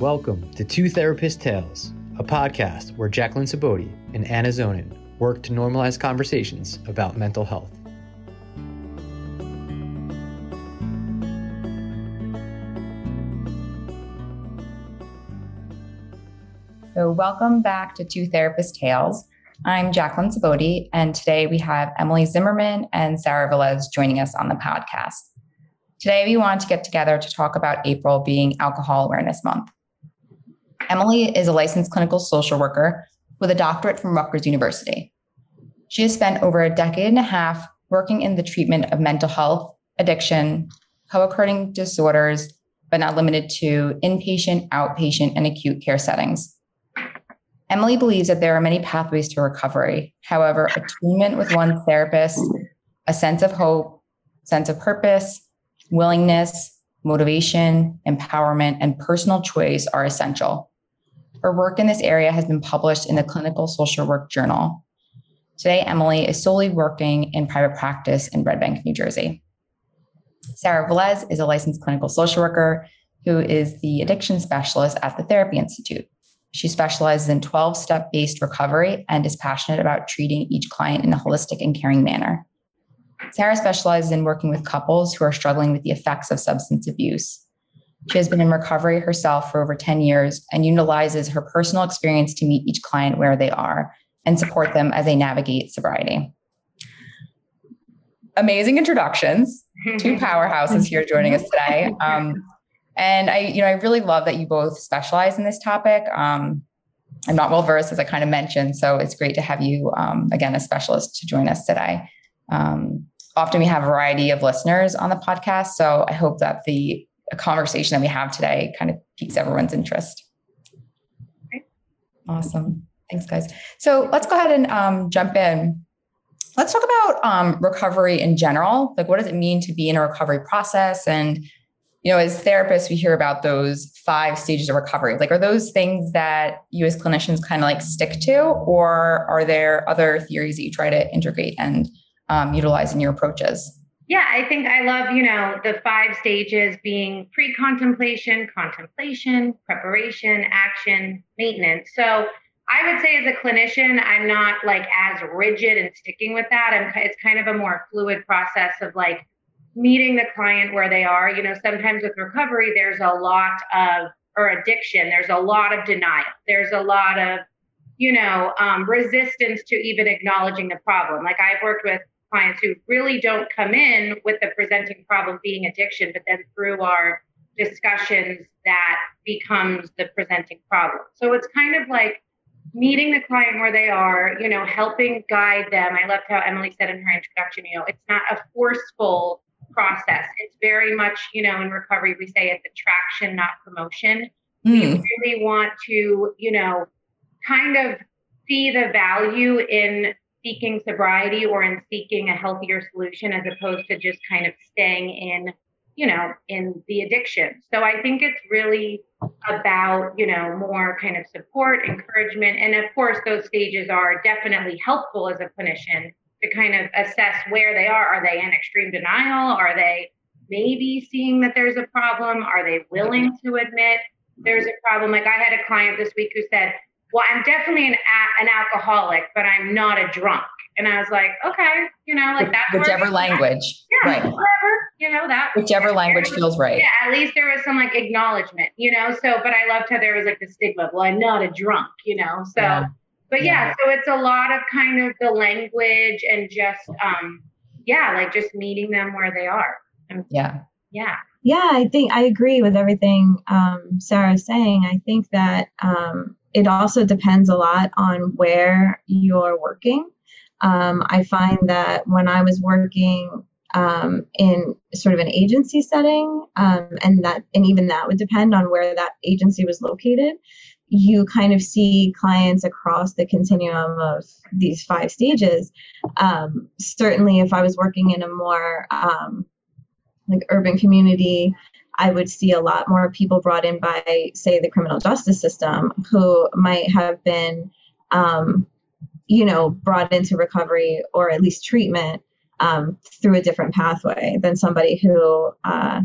Welcome to Two Therapist Tales, a podcast where Jacqueline Saboti and Anna Zonin work to normalize conversations about mental health. So, welcome back to Two Therapist Tales. I'm Jacqueline Saboti, and today we have Emily Zimmerman and Sara Velez joining us on the podcast. Today, we want to get together to talk about April being Alcohol Awareness Month. Emily is a licensed clinical social worker with a doctorate from Rutgers University. She has spent over a decade and a half working in the treatment of mental health, addiction, co occurring disorders, but not limited to inpatient, outpatient, and acute care settings. Emily believes that there are many pathways to recovery. However, attunement with one therapist, a sense of hope, sense of purpose, willingness, motivation, empowerment, and personal choice are essential. Her work in this area has been published in the Clinical Social Work Journal. Today, Emily is solely working in private practice in Red Bank, New Jersey. Sara Velez is a licensed clinical social worker who is the addiction specialist at the Therapy Institute. She specializes in 12 step based recovery and is passionate about treating each client in a holistic and caring manner. Sara specializes in working with couples who are struggling with the effects of substance abuse. She has been in recovery herself for over 10 years and utilizes her personal experience to meet each client where they are and support them as they navigate sobriety. Amazing introductions. Two powerhouses here joining us today. Um, and I, you know, I really love that you both specialize in this topic. Um, I'm not well versed, as I kind of mentioned, so it's great to have you um, again, a specialist, to join us today. Um, often we have a variety of listeners on the podcast, so I hope that the conversation that we have today kind of piques everyone's interest. Awesome. Thanks, guys. So let's go ahead and um, jump in. Let's talk about um, recovery in general. Like, what does it mean to be in a recovery process? And, you know, as therapists, we hear about those five stages of recovery. Like, are those things that you as clinicians kind of like stick to, or are there other theories that you try to integrate and um, utilize in your approaches? Yeah, I think I love, you know, the five stages being pre contemplation, contemplation, preparation, action, maintenance. So I would say as a clinician, I'm not like as rigid and sticking with that. I'm, it's kind of a more fluid process of like meeting the client where they are. You know, sometimes with recovery, there's a lot of, or addiction, there's a lot of denial. There's a lot of, you know, um, resistance to even acknowledging the problem. Like I've worked with clients who really don't come in with the presenting problem being addiction, but then through our discussions, that becomes the presenting problem. So it's kind of like meeting the client where they are, you know, helping guide them. I loved how Emily said in her introduction, you know, it's not a forceful process. It's very much, you know, in recovery, we say it's attraction, not promotion. Mm. We really want to, you know, kind of see the value in seeking sobriety or in seeking a healthier solution as opposed to just kind of staying in you know in the addiction. So i think it's really about you know more kind of support encouragement and of course those stages are definitely helpful as a clinician to kind of assess where they are. Are they in extreme denial? Are they maybe seeing that there's a problem? Are they willing to admit there's a problem? Like i had a client this week who said well, I'm definitely an an alcoholic, but I'm not a drunk. And I was like, okay, you know, like that. Whichever language. Yeah, right. whatever, you know, that. Whichever language feels right. Yeah, at least there was some like acknowledgement, you know. So, but I loved how there was like the stigma. Well, I'm not a drunk, you know. So, yeah. but yeah, yeah, so it's a lot of kind of the language and just, um, yeah, like just meeting them where they are. And, yeah. Yeah. Yeah, I think I agree with everything um, Sara's saying. I think that um, it also depends a lot on where you're working. Um, I find that when I was working um, in sort of an agency setting, um, and that and even that would depend on where that agency was located. You kind of see clients across the continuum of these five stages. Um, certainly, if I was working in a more um, like urban community I would see a lot more people brought in by, say, the criminal justice system who might have been, um, you know, brought into recovery or at least treatment um, through a different pathway than somebody who, uh,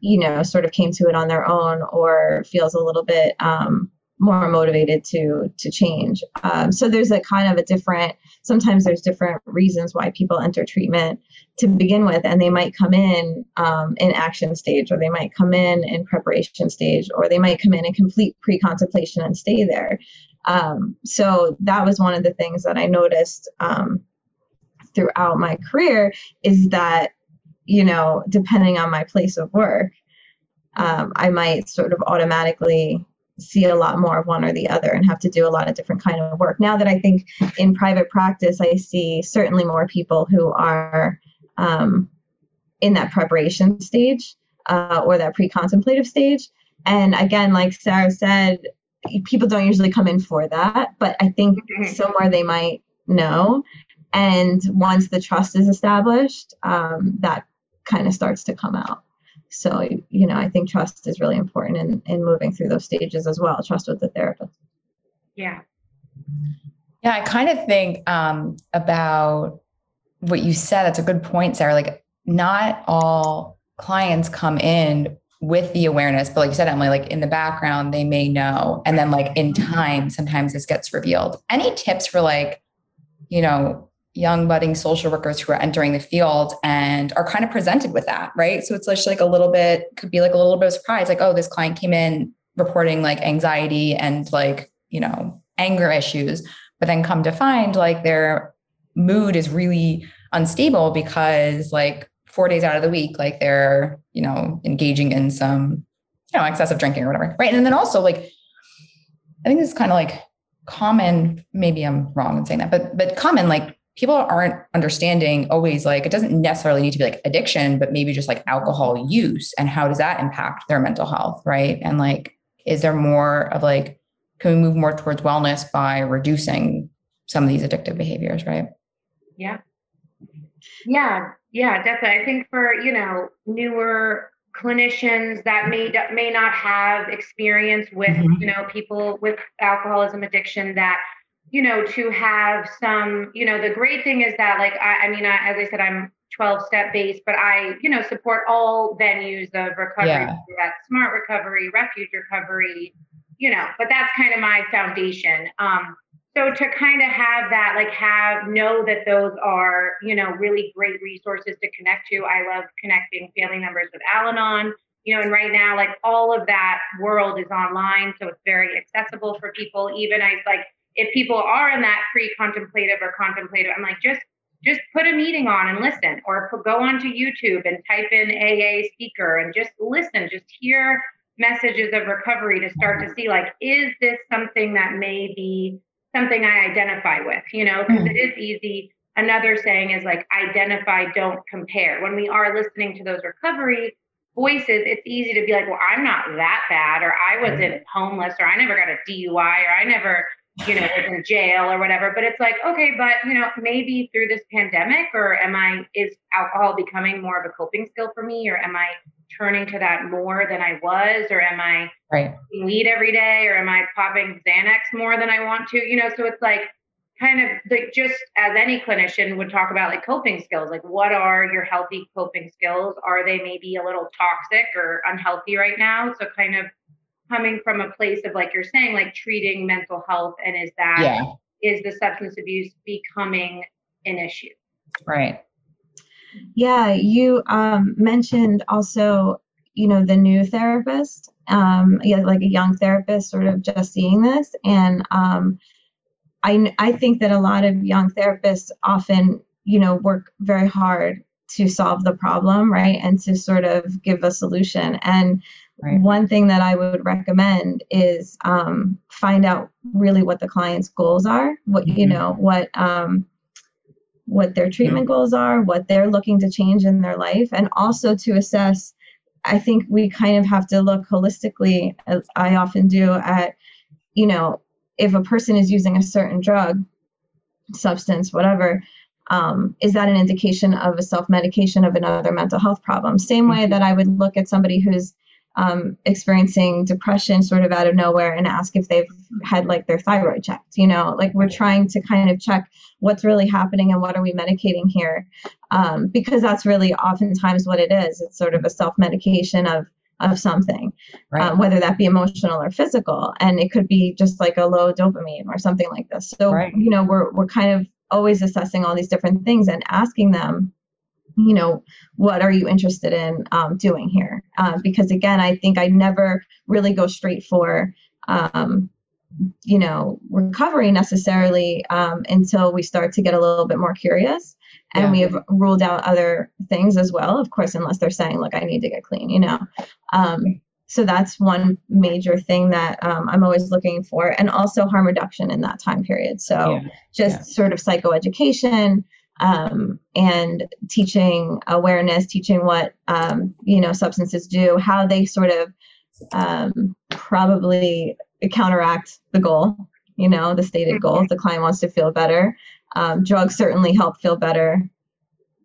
you know, sort of came to it on their own or feels a little bit um, more motivated to to change. Um, so there's a kind of a different. Sometimes there's different reasons why people enter treatment to begin with, and they might come in um, in action stage, or they might come in in preparation stage, or they might come in in complete pre-contemplation and stay there. Um, so that was one of the things that I noticed um, throughout my career is that you know depending on my place of work um, i might sort of automatically see a lot more of one or the other and have to do a lot of different kind of work. Now that i think in private practice i see certainly more people who are um, in that preparation stage uh, or that pre-contemplative stage. And again like sara said people don't usually come in for that but i think mm-hmm. somewhere they might know. And once the trust is established um, that kind of starts to come out so, you know, I think trust is really important in, in moving through those stages as well. Trust with the therapist. Yeah. Yeah, I kind of think um, about what you said. That's a good point, Sara. Like, not all clients come in with the awareness, but like you said, Emily, like in the background, they may know. And then, like, in time, sometimes this gets revealed. Any tips for, like, you know, young budding social workers who are entering the field and are kind of presented with that, right? So it's just like a little bit, could be like a little bit of surprise, like, oh, this client came in reporting like anxiety and like, you know, anger issues, but then come to find like their mood is really unstable because like four days out of the week, like they're, you know, engaging in some, you know, excessive drinking or whatever. Right. And then also like, I think this is kind of like common, maybe I'm wrong in saying that, but but common like people aren't understanding always like it doesn't necessarily need to be like addiction but maybe just like alcohol use and how does that impact their mental health right? And like is there more of like can we move more towards wellness by reducing some of these addictive behaviors right? Yeah. Yeah yeah definitely. I think for you know newer clinicians that may may not have experience with mm-hmm. you know people with alcoholism addiction that you know, to have some, you know, the great thing is that, like, I, I mean, I, as I said, I'm 12 step based, but I, you know, support all venues of recovery. Yeah. That smart recovery, refuge recovery, you know, but that's kind of my foundation. Um, so to kind of have that, like, have know that those are, you know, really great resources to connect to. I love connecting family members with Al Anon you know, and right now, like all of that world is online, so it's very accessible for people. Even I like if people are in that pre-contemplative or contemplative, I'm like, just just put a meeting on and listen, or go onto YouTube and type in AA speaker and just listen, just hear messages of recovery to start to see like, is this something that may be something I identify with? You know, because mm-hmm. is easy. Another saying is like identify, don't compare. When we are listening to those recovery voices, it's easy to be like, well, I'm not that bad, or I wasn't homeless, or I never got a DUI, or I never you know, was in jail or whatever. But it's like, okay, but you know, maybe through this pandemic, or am I is alcohol becoming more of a coping skill for me, or am I turning to that more than I was, or am I right. weed every day, or am I popping Xanax more than I want to? You know, so it's like kind of like just as any clinician would talk about like coping skills like what are your healthy coping skills are they maybe a little toxic or unhealthy right now so kind of coming from a place of like you're saying like treating mental health and is that yeah. is the substance abuse becoming an issue? Right. Yeah you um, mentioned also you know the new therapist um, yeah, like a young therapist sort of just seeing this. And um, I, I think that a lot of young therapists often you know work very hard to solve the problem right and to sort of give a solution. And Right. One thing that I would recommend is um, find out really what the client's goals are, what mm-hmm. you know, what um, what their treatment goals are, what they're looking to change in their life, and also to assess. I think we kind of have to look holistically, as I often do, at you know, if a person is using a certain drug, substance, whatever, um, is that an indication of a self medication of another mental health problem? Same way mm-hmm. that I would look at somebody who's um, experiencing depression sort of out of nowhere and ask if they've had like their thyroid checked. You know, like we're trying to kind of check what's really happening and what are we medicating here, um, because that's really oftentimes what it is. It's sort of a self medication of of something, right. um, whether that be emotional or physical. And it could be just like a low dopamine or something like this. So, right. you know, we're, we're kind of always assessing all these different things and asking them, you know, what are you interested in um, doing here? Uh, because again, I think I never really go straight for, um, you know, recovery necessarily um, until we start to get a little bit more curious and yeah. we have ruled out other things as well of course unless they're saying look i need to get clean you know um, so that's one major thing that um, i'm always looking for and also harm reduction in that time period so yeah. just yeah. sort of psychoeducation um, and teaching awareness teaching what um, you know substances do how they sort of um, probably counteract the goal you know the stated goal if the client wants to feel better um, drugs certainly help feel better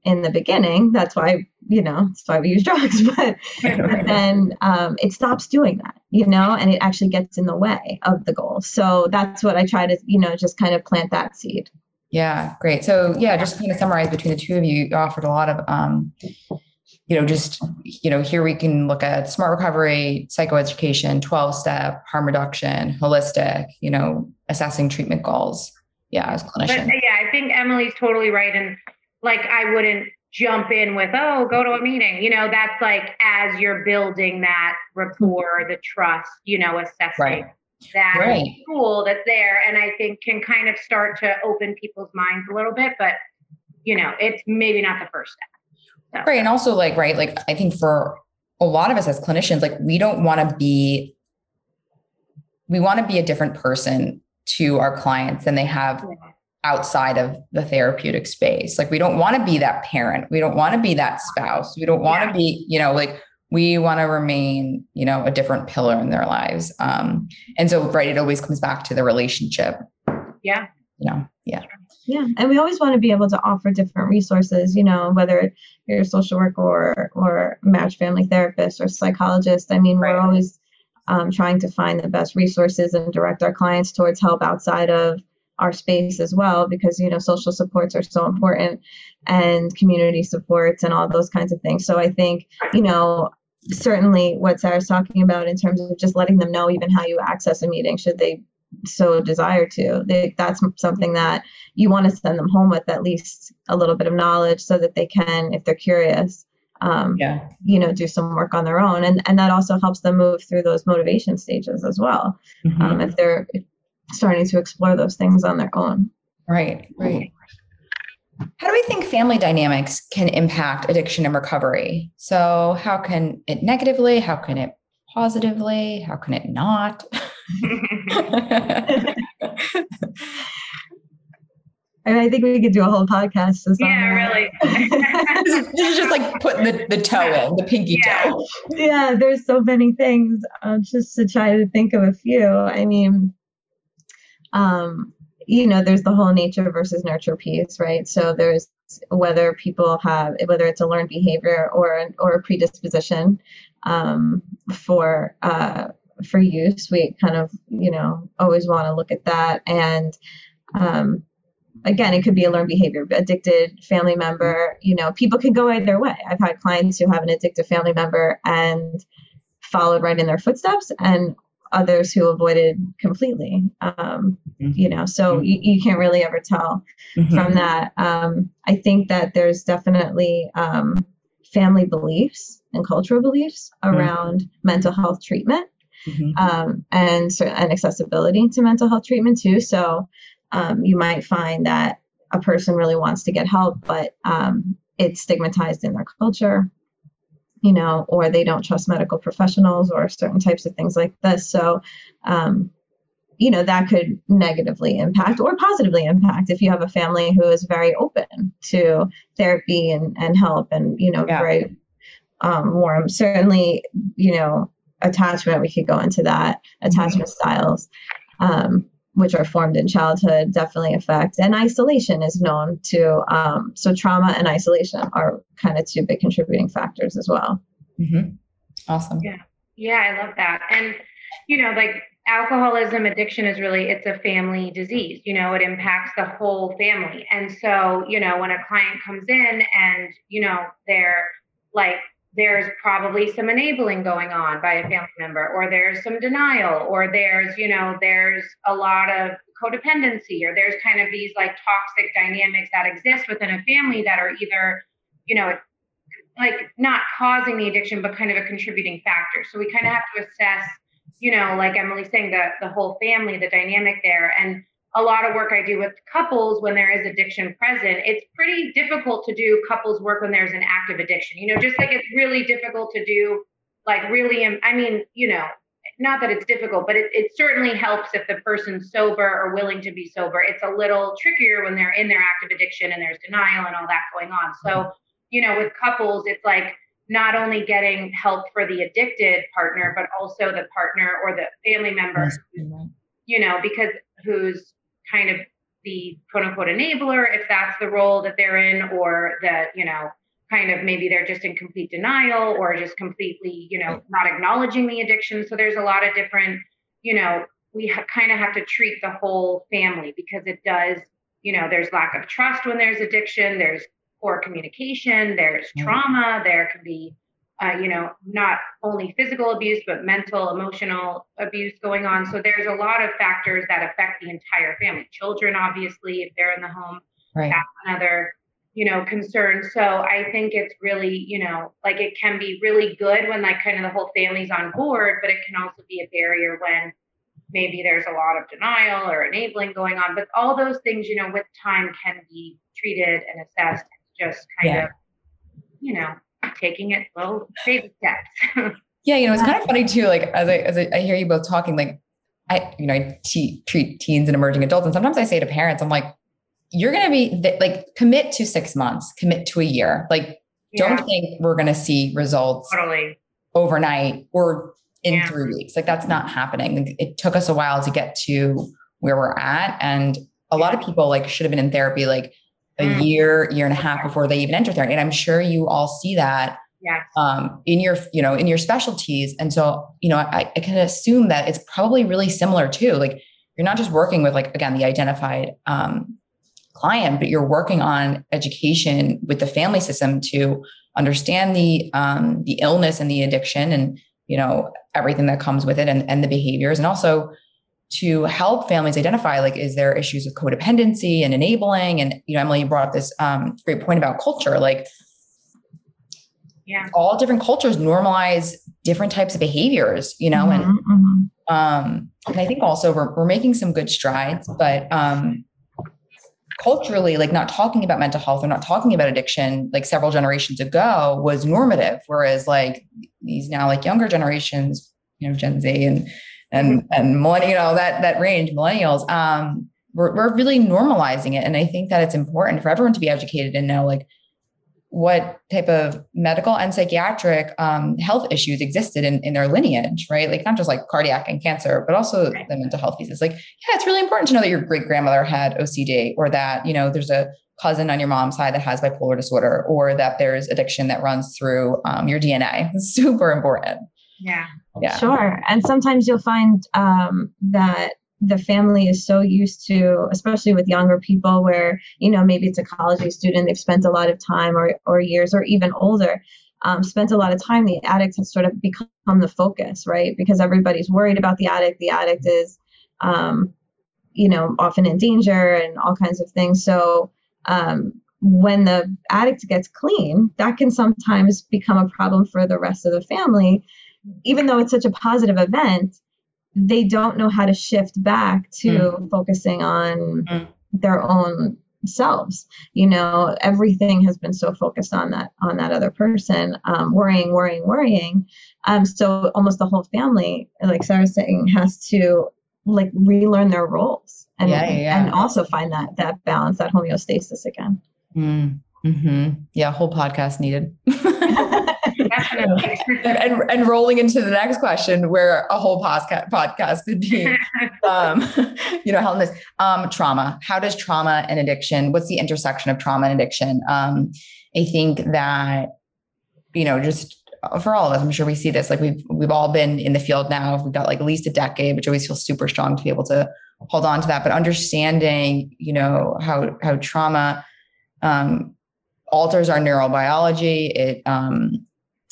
in the beginning. That's why, you know, that's why we use drugs. But, but then um, it stops doing that, you know, and it actually gets in the way of the goal. So that's what I try to, you know, just kind of plant that seed. Yeah, great. So yeah, just kind of summarize between the two of you, you offered a lot of um, you know, just, you know, here we can look at smart recovery, psychoeducation, 12 step, harm reduction, holistic, you know, assessing treatment goals. Yeah, as clinician. But, yeah, I think Emily's totally right. And like, I wouldn't jump in with, oh, go to a meeting. You know, that's like as you're building that rapport, the trust, you know, assessing right. That right. tool that's there. And I think can kind of start to open people's minds a little bit. But, you know, it's maybe not the first step. So. Right. And also like, right, like I think for a lot of us as clinicians, like we don't want to be, we want to be a different person to our clients than they have outside of the therapeutic space. Like we don't want to be that parent. We don't want to be that spouse. We don't want yeah. to be, you know, like we want to remain, you know, a different pillar in their lives. Um, and so, right, it always comes back to the relationship. Yeah. You know, yeah. Yeah, and we always want to be able to offer different resources. You know, whether you're a social worker or or match family therapist or psychologist. I mean, right. we're always um, trying to find the best resources and direct our clients towards help outside of our space as well because you know social supports are so important and community supports and all those kinds of things so i think you know certainly what sara's talking about in terms of just letting them know even how you access a meeting should they so desire to. They, that's something that you want to send them home with at least a little bit of knowledge so that they can, if they're curious, um, yeah. you know, do some work on their own. And, and that also helps them move through those motivation stages as well. Mm-hmm. Um, if they're starting to explore those things on their own. Right, right. How do we think family dynamics can impact addiction and recovery? So, how can it negatively? How can it positively? How can it not? I think we could do a whole podcast. Yeah, really. this is just like putting the, the toe in, the pinky yeah. toe. Yeah, there's so many things. Uh, just to try to think of a few. I mean, um, you know, there's the whole nature versus nurture piece, right? So there's whether people have whether it's a learned behavior or or a predisposition um, for uh, for use. We kind of, you know, always want to look at that. And um, again, it could be a learned behavior, addicted family member. You know, people can go either way. I've had clients who have an addictive family member and followed right in their footsteps, and others who avoided completely. Um, mm-hmm. You know, so mm-hmm. you, you, can't really ever tell mm-hmm. from that. Um, I think that there's definitely um, family beliefs and cultural beliefs mm-hmm. around mental health treatment mm-hmm. um, and and accessibility to mental health treatment too. So um, you might find that a person really wants to get help, but um, it's stigmatized in their culture, you know, or they don't trust medical professionals or certain types of things like this. So um, you know that could negatively impact or positively impact if you have a family who is very open to therapy and, and help and you know yeah. very um, warm certainly you know attachment, we could go into that, attachment mm-hmm. styles, um, which are formed in childhood, definitely affect. And isolation is known to, um, so trauma and isolation are kind of two big contributing factors as well. Mm-hmm. Awesome. Yeah. Yeah, I love that. And, you know, like alcoholism addiction is really it's a family disease you know it impacts the whole family and so you know when a client comes in and you know they're like there's probably some enabling going on by a family member or there's some denial or there's you know there's a lot of codependency or there's kind of these like toxic dynamics that exist within a family that are either you know like not causing the addiction but kind of a contributing factor. So we kind of have to assess you know like emily's saying the the whole family the dynamic there. And a lot of work I do with couples when there is addiction present, it's pretty difficult to do couples work when there's an active addiction. You know, just like it's really difficult to do, like, really, I mean, you know, not that it's difficult, but it, it certainly helps if the person's sober or willing to be sober. It's a little trickier when they're in their active addiction and there's denial and all that going on. So, you know, with couples, it's like not only getting help for the addicted partner, but also the partner or the family member, you know, because who's kind of the quote unquote enabler if that's the role that they're in or that you know kind of maybe they're just in complete denial or just completely you know not acknowledging the addiction. So there's a lot of different you know we ha- kind of have to treat the whole family because it does you know there's lack of trust when there's addiction there's poor communication there's trauma there can be uh, you know, not only physical abuse, but mental, emotional abuse going on. So there's a lot of factors that affect the entire family. Children, obviously, if they're in the home, right. that's another, you know, concern. So I think it's really, you know, like it can be really good when like kind of the whole family's on board, but it can also be a barrier when maybe there's a lot of denial or enabling going on. But all those things, you know, with time can be treated and assessed. Just kind yeah. of, you know, taking it slow, baby steps. yeah, you know, it's kind of funny too. Like as I as I, I hear you both talking, like I, you know, I te- treat teens and emerging adults, and sometimes I say to parents, I'm like, you're going to be th- like commit to six months, commit to a year. Like, yeah. don't think we're going to see results totally overnight or in yeah. three weeks. Like that's not happening. It took us a while to get to where we're at, and a lot of people like should have been in therapy like a mm. year, year and a half before they even enter therapy. And I'm sure you all see that yes. um, in your, you know, in your specialties. And so, you know, I, I can assume that it's probably really similar too. Like you're not just working with like, again, the identified um, client, but you're working on education with the family system to understand the um, the illness and the addiction and, you know, everything that comes with it and, and the behaviors. And also to help families identify like is there issues of codependency and enabling and you know emily you brought up this um, great point about culture like yeah all different cultures normalize different types of behaviors you know mm-hmm, and mm-hmm. um and i think also we're, we're making some good strides but um culturally like not talking about mental health or not talking about addiction like several generations ago was normative whereas like these now like younger generations you know gen z and and and millennial, you know, that that range, millennials, um, we're, we're really normalizing it. And I think that it's important for everyone to be educated and know like what type of medical and psychiatric um, health issues existed in, in their lineage, right? Like not just like cardiac and cancer, but also the mental health pieces. Like, yeah, it's really important to know that your great grandmother had OCD or that, you know, there's a cousin on your mom's side that has bipolar disorder or that there's addiction that runs through um, your DNA. It's super important. Yeah. Yeah. Sure. And sometimes you'll find um, that the family is so used to, especially with younger people, where, you know, maybe it's a college student, they've spent a lot of time or, or years or even older, um, spent a lot of time. The addict has sort of become the focus, right? Because everybody's worried about the addict. The addict is, um, you know, often in danger and all kinds of things. So, um, when the addict gets clean, that can sometimes become a problem for the rest of the family even though it's such a positive event, they don't know how to shift back to mm. focusing on mm. their own selves you know everything has been so focused on that on that other person um, worrying worrying worrying um, so almost the whole family like sara's saying has to like relearn their roles and yeah, yeah. and also find that that balance that homeostasis again mm. hmm yeah whole podcast needed and, and rolling into the next question where a whole podcast podcast could be um, you know helping this. Um, trauma. How does trauma and addiction what's the intersection of trauma and addiction? Um, i think that you know just for all of us i'm sure we see this like we've we've all been in the field now. We've got like at least a decade which always feels super strong to be able to hold on to that. But understanding you know how how trauma um, alters our neurobiology. It um,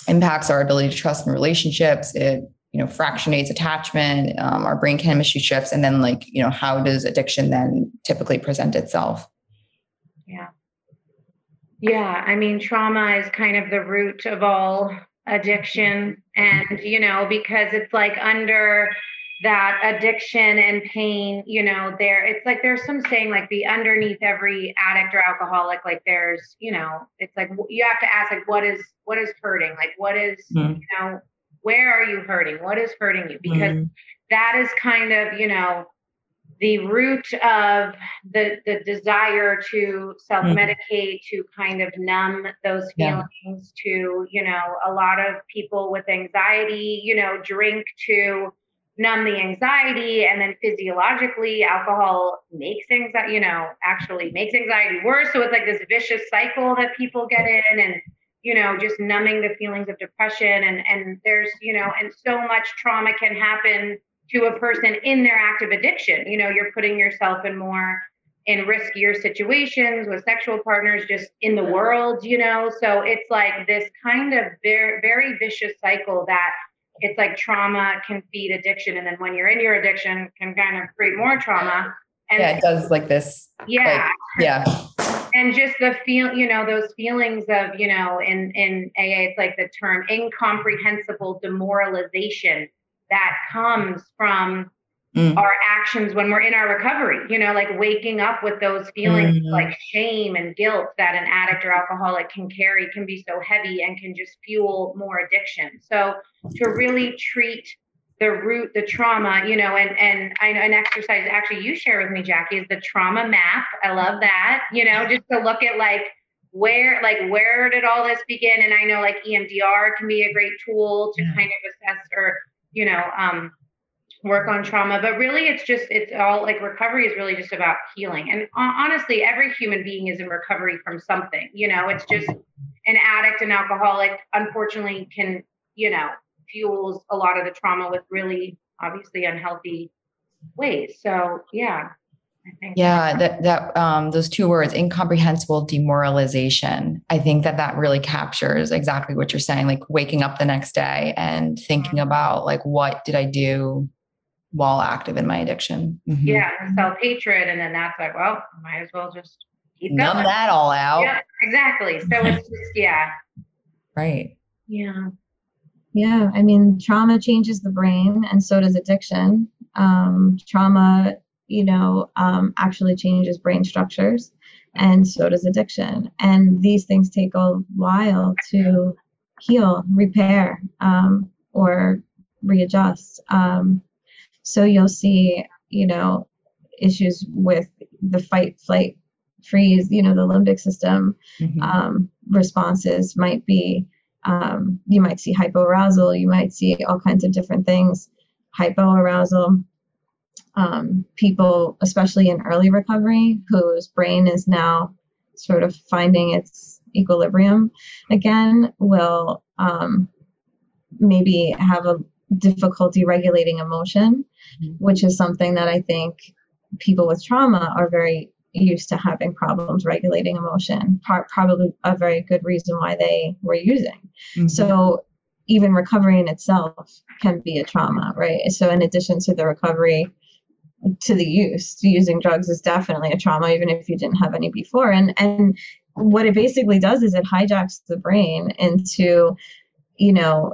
impacts our ability to trust in relationships. It you know fractionates attachment. Um, our brain chemistry shifts, and then like you know how does addiction then typically present itself? Yeah. Yeah, I mean, trauma is kind of the root of all addiction. And, you know, because it's like under that addiction and pain, you know, there, it's like there's some saying like the underneath every addict or alcoholic, like there's, you know, it's like you have to ask, like, what is, what is hurting? Like, what is, mm-hmm. you know, where are you hurting? What is hurting you? Because mm-hmm. that is kind of, you know, the root of the the desire to self-medicate mm-hmm. to kind of numb those feelings yeah. to you know a lot of people with anxiety you know drink to numb the anxiety and then physiologically alcohol makes anxiety you know actually makes anxiety worse so it's like this vicious cycle that people get in and you know just numbing the feelings of depression and and there's you know and so much trauma can happen to a person in their active addiction. You know, you're putting yourself in more in riskier situations with sexual partners just in the world, you know. So it's like this kind of very very vicious cycle that it's like trauma can feed addiction and then when you're in your addiction can kind of create more trauma. And yeah, it does like this. Yeah. Like, yeah. And just the feel, you know, those feelings of, you know, in in AA, it's like the term incomprehensible demoralization that comes from mm. our actions when we're in our recovery, you know, like waking up with those feelings mm-hmm. like shame and guilt that an addict or alcoholic can carry can be so heavy and can just fuel more addiction. So to really treat the root, the trauma, you know, and and I know an exercise actually you share with me, Jackie, is the trauma map. I love that, you know, just to look at like where like where did all this begin and i know like emdr can be a great tool to kind of assess or you know, um, work on trauma. But really, it's just, it's all like recovery is really just about healing. And honestly, every human being is in recovery from something. You know, it's just an addict, an alcoholic, unfortunately, can, you know, fuels a lot of the trauma with really obviously unhealthy ways. So, yeah yeah that that um, those two words incomprehensible demoralization i think that that really captures exactly what you're saying like waking up the next day and thinking mm-hmm. about like what did i do while active in my addiction mm-hmm. yeah self-hatred and then that's like well might as well just keep numb going. that all out yeah exactly so it's just yeah right yeah yeah i mean trauma changes the brain and so does addiction um, trauma you know, um, actually changes brain structures, and so does addiction. And these things take a while to heal, repair, um, or readjust. Um, so you'll see, you know, issues with the fight, flight, freeze, you know, the limbic system mm-hmm. um, responses might be, um, you might see hypoarousal, you might see all kinds of different things, hypoarousal, um, people, especially in early recovery, whose brain is now sort of finding its equilibrium again, will um, maybe have a difficulty regulating emotion. Which is something that I think people with trauma are very used to having problems regulating emotion. Part, probably a very good reason why they were using. Mm-hmm. So even recovery in itself can be a trauma, right? So in addition to the recovery to the use using drugs is definitely a trauma even if you didn't have any before and and what it basically does is it hijacks the brain into you know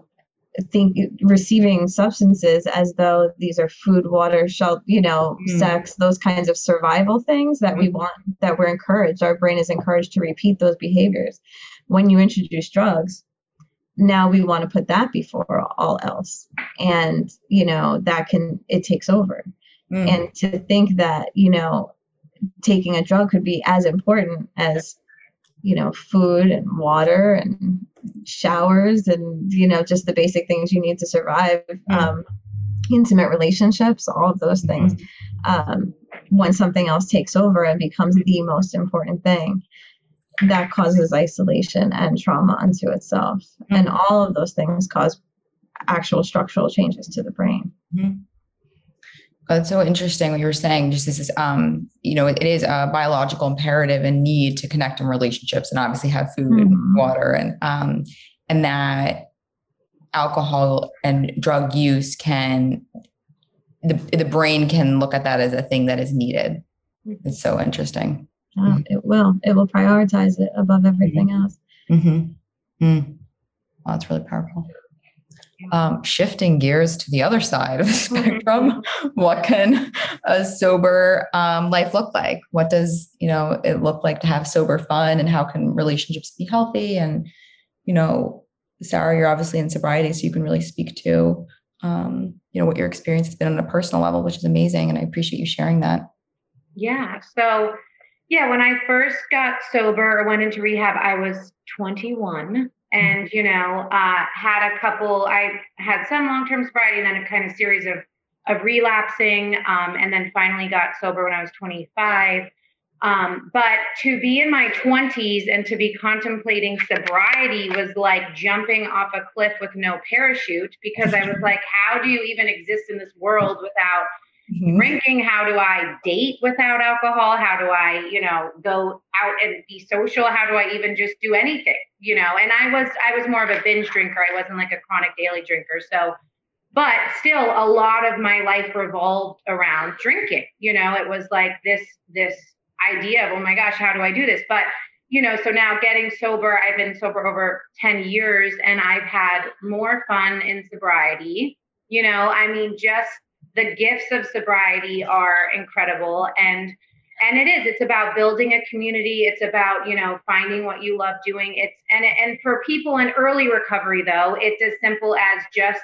think receiving substances as though these are food water shelter you know mm. sex those kinds of survival things that we want that we're encouraged. Our brain is encouraged to repeat those behaviors. When you introduce drugs now we want to put that before all else. And you know that can it takes over. Mm. And to think that, you know, taking a drug could be as important as, you know, food and water and showers and, you know, just the basic things you need to survive, um, intimate relationships, all of those things. Mm-hmm. Um, when something else takes over and becomes the most important thing, that causes isolation and trauma unto itself. Mm-hmm. And all of those things cause actual structural changes to the brain. Mm-hmm. That's so interesting what you were saying. Just this is, um, you know, it, it is a biological imperative and need to connect in relationships and obviously have food mm-hmm. and water and, um, and that alcohol and drug use can the, the brain can look at that as a thing that is needed. Mm-hmm. It's so interesting. Yeah, it will. It will prioritize it above everything mm-hmm. else. Mm-hmm. Mm. Well, that's really powerful. Um, shifting gears to the other side of the mm-hmm. spectrum, what can a sober um, life look like? What does you know it look like to have sober fun, and how can relationships be healthy? And you know, Sara, you're obviously in sobriety, so you can really speak to um, you know what your experience has been on a personal level, which is amazing, and I appreciate you sharing that. Yeah. So yeah, when I first got sober or went into rehab, I was 21 and, you know, uh, had a couple, I had some long-term sobriety and then a kind of series of, of relapsing. Um, and then finally got sober when I was 25. Um, but to be in my 20s and to be contemplating sobriety was like jumping off a cliff with no parachute because I was like, how do you even exist in this world without mm-hmm. drinking how do i date without alcohol? How do i you know go out and be social? How do i even just do anything you know? And i was i was more of a binge drinker. I wasn't like a chronic daily drinker. So but still a lot of my life revolved around drinking you know? It was like this this idea of oh my gosh how do i do this? But you know so now getting sober i've been sober over 10 years and i've had more fun in sobriety. You know i mean just the gifts of sobriety are incredible. And and it is it's about building a community. It's about you know finding what you love doing. It's and and for people in early recovery though it's as simple as just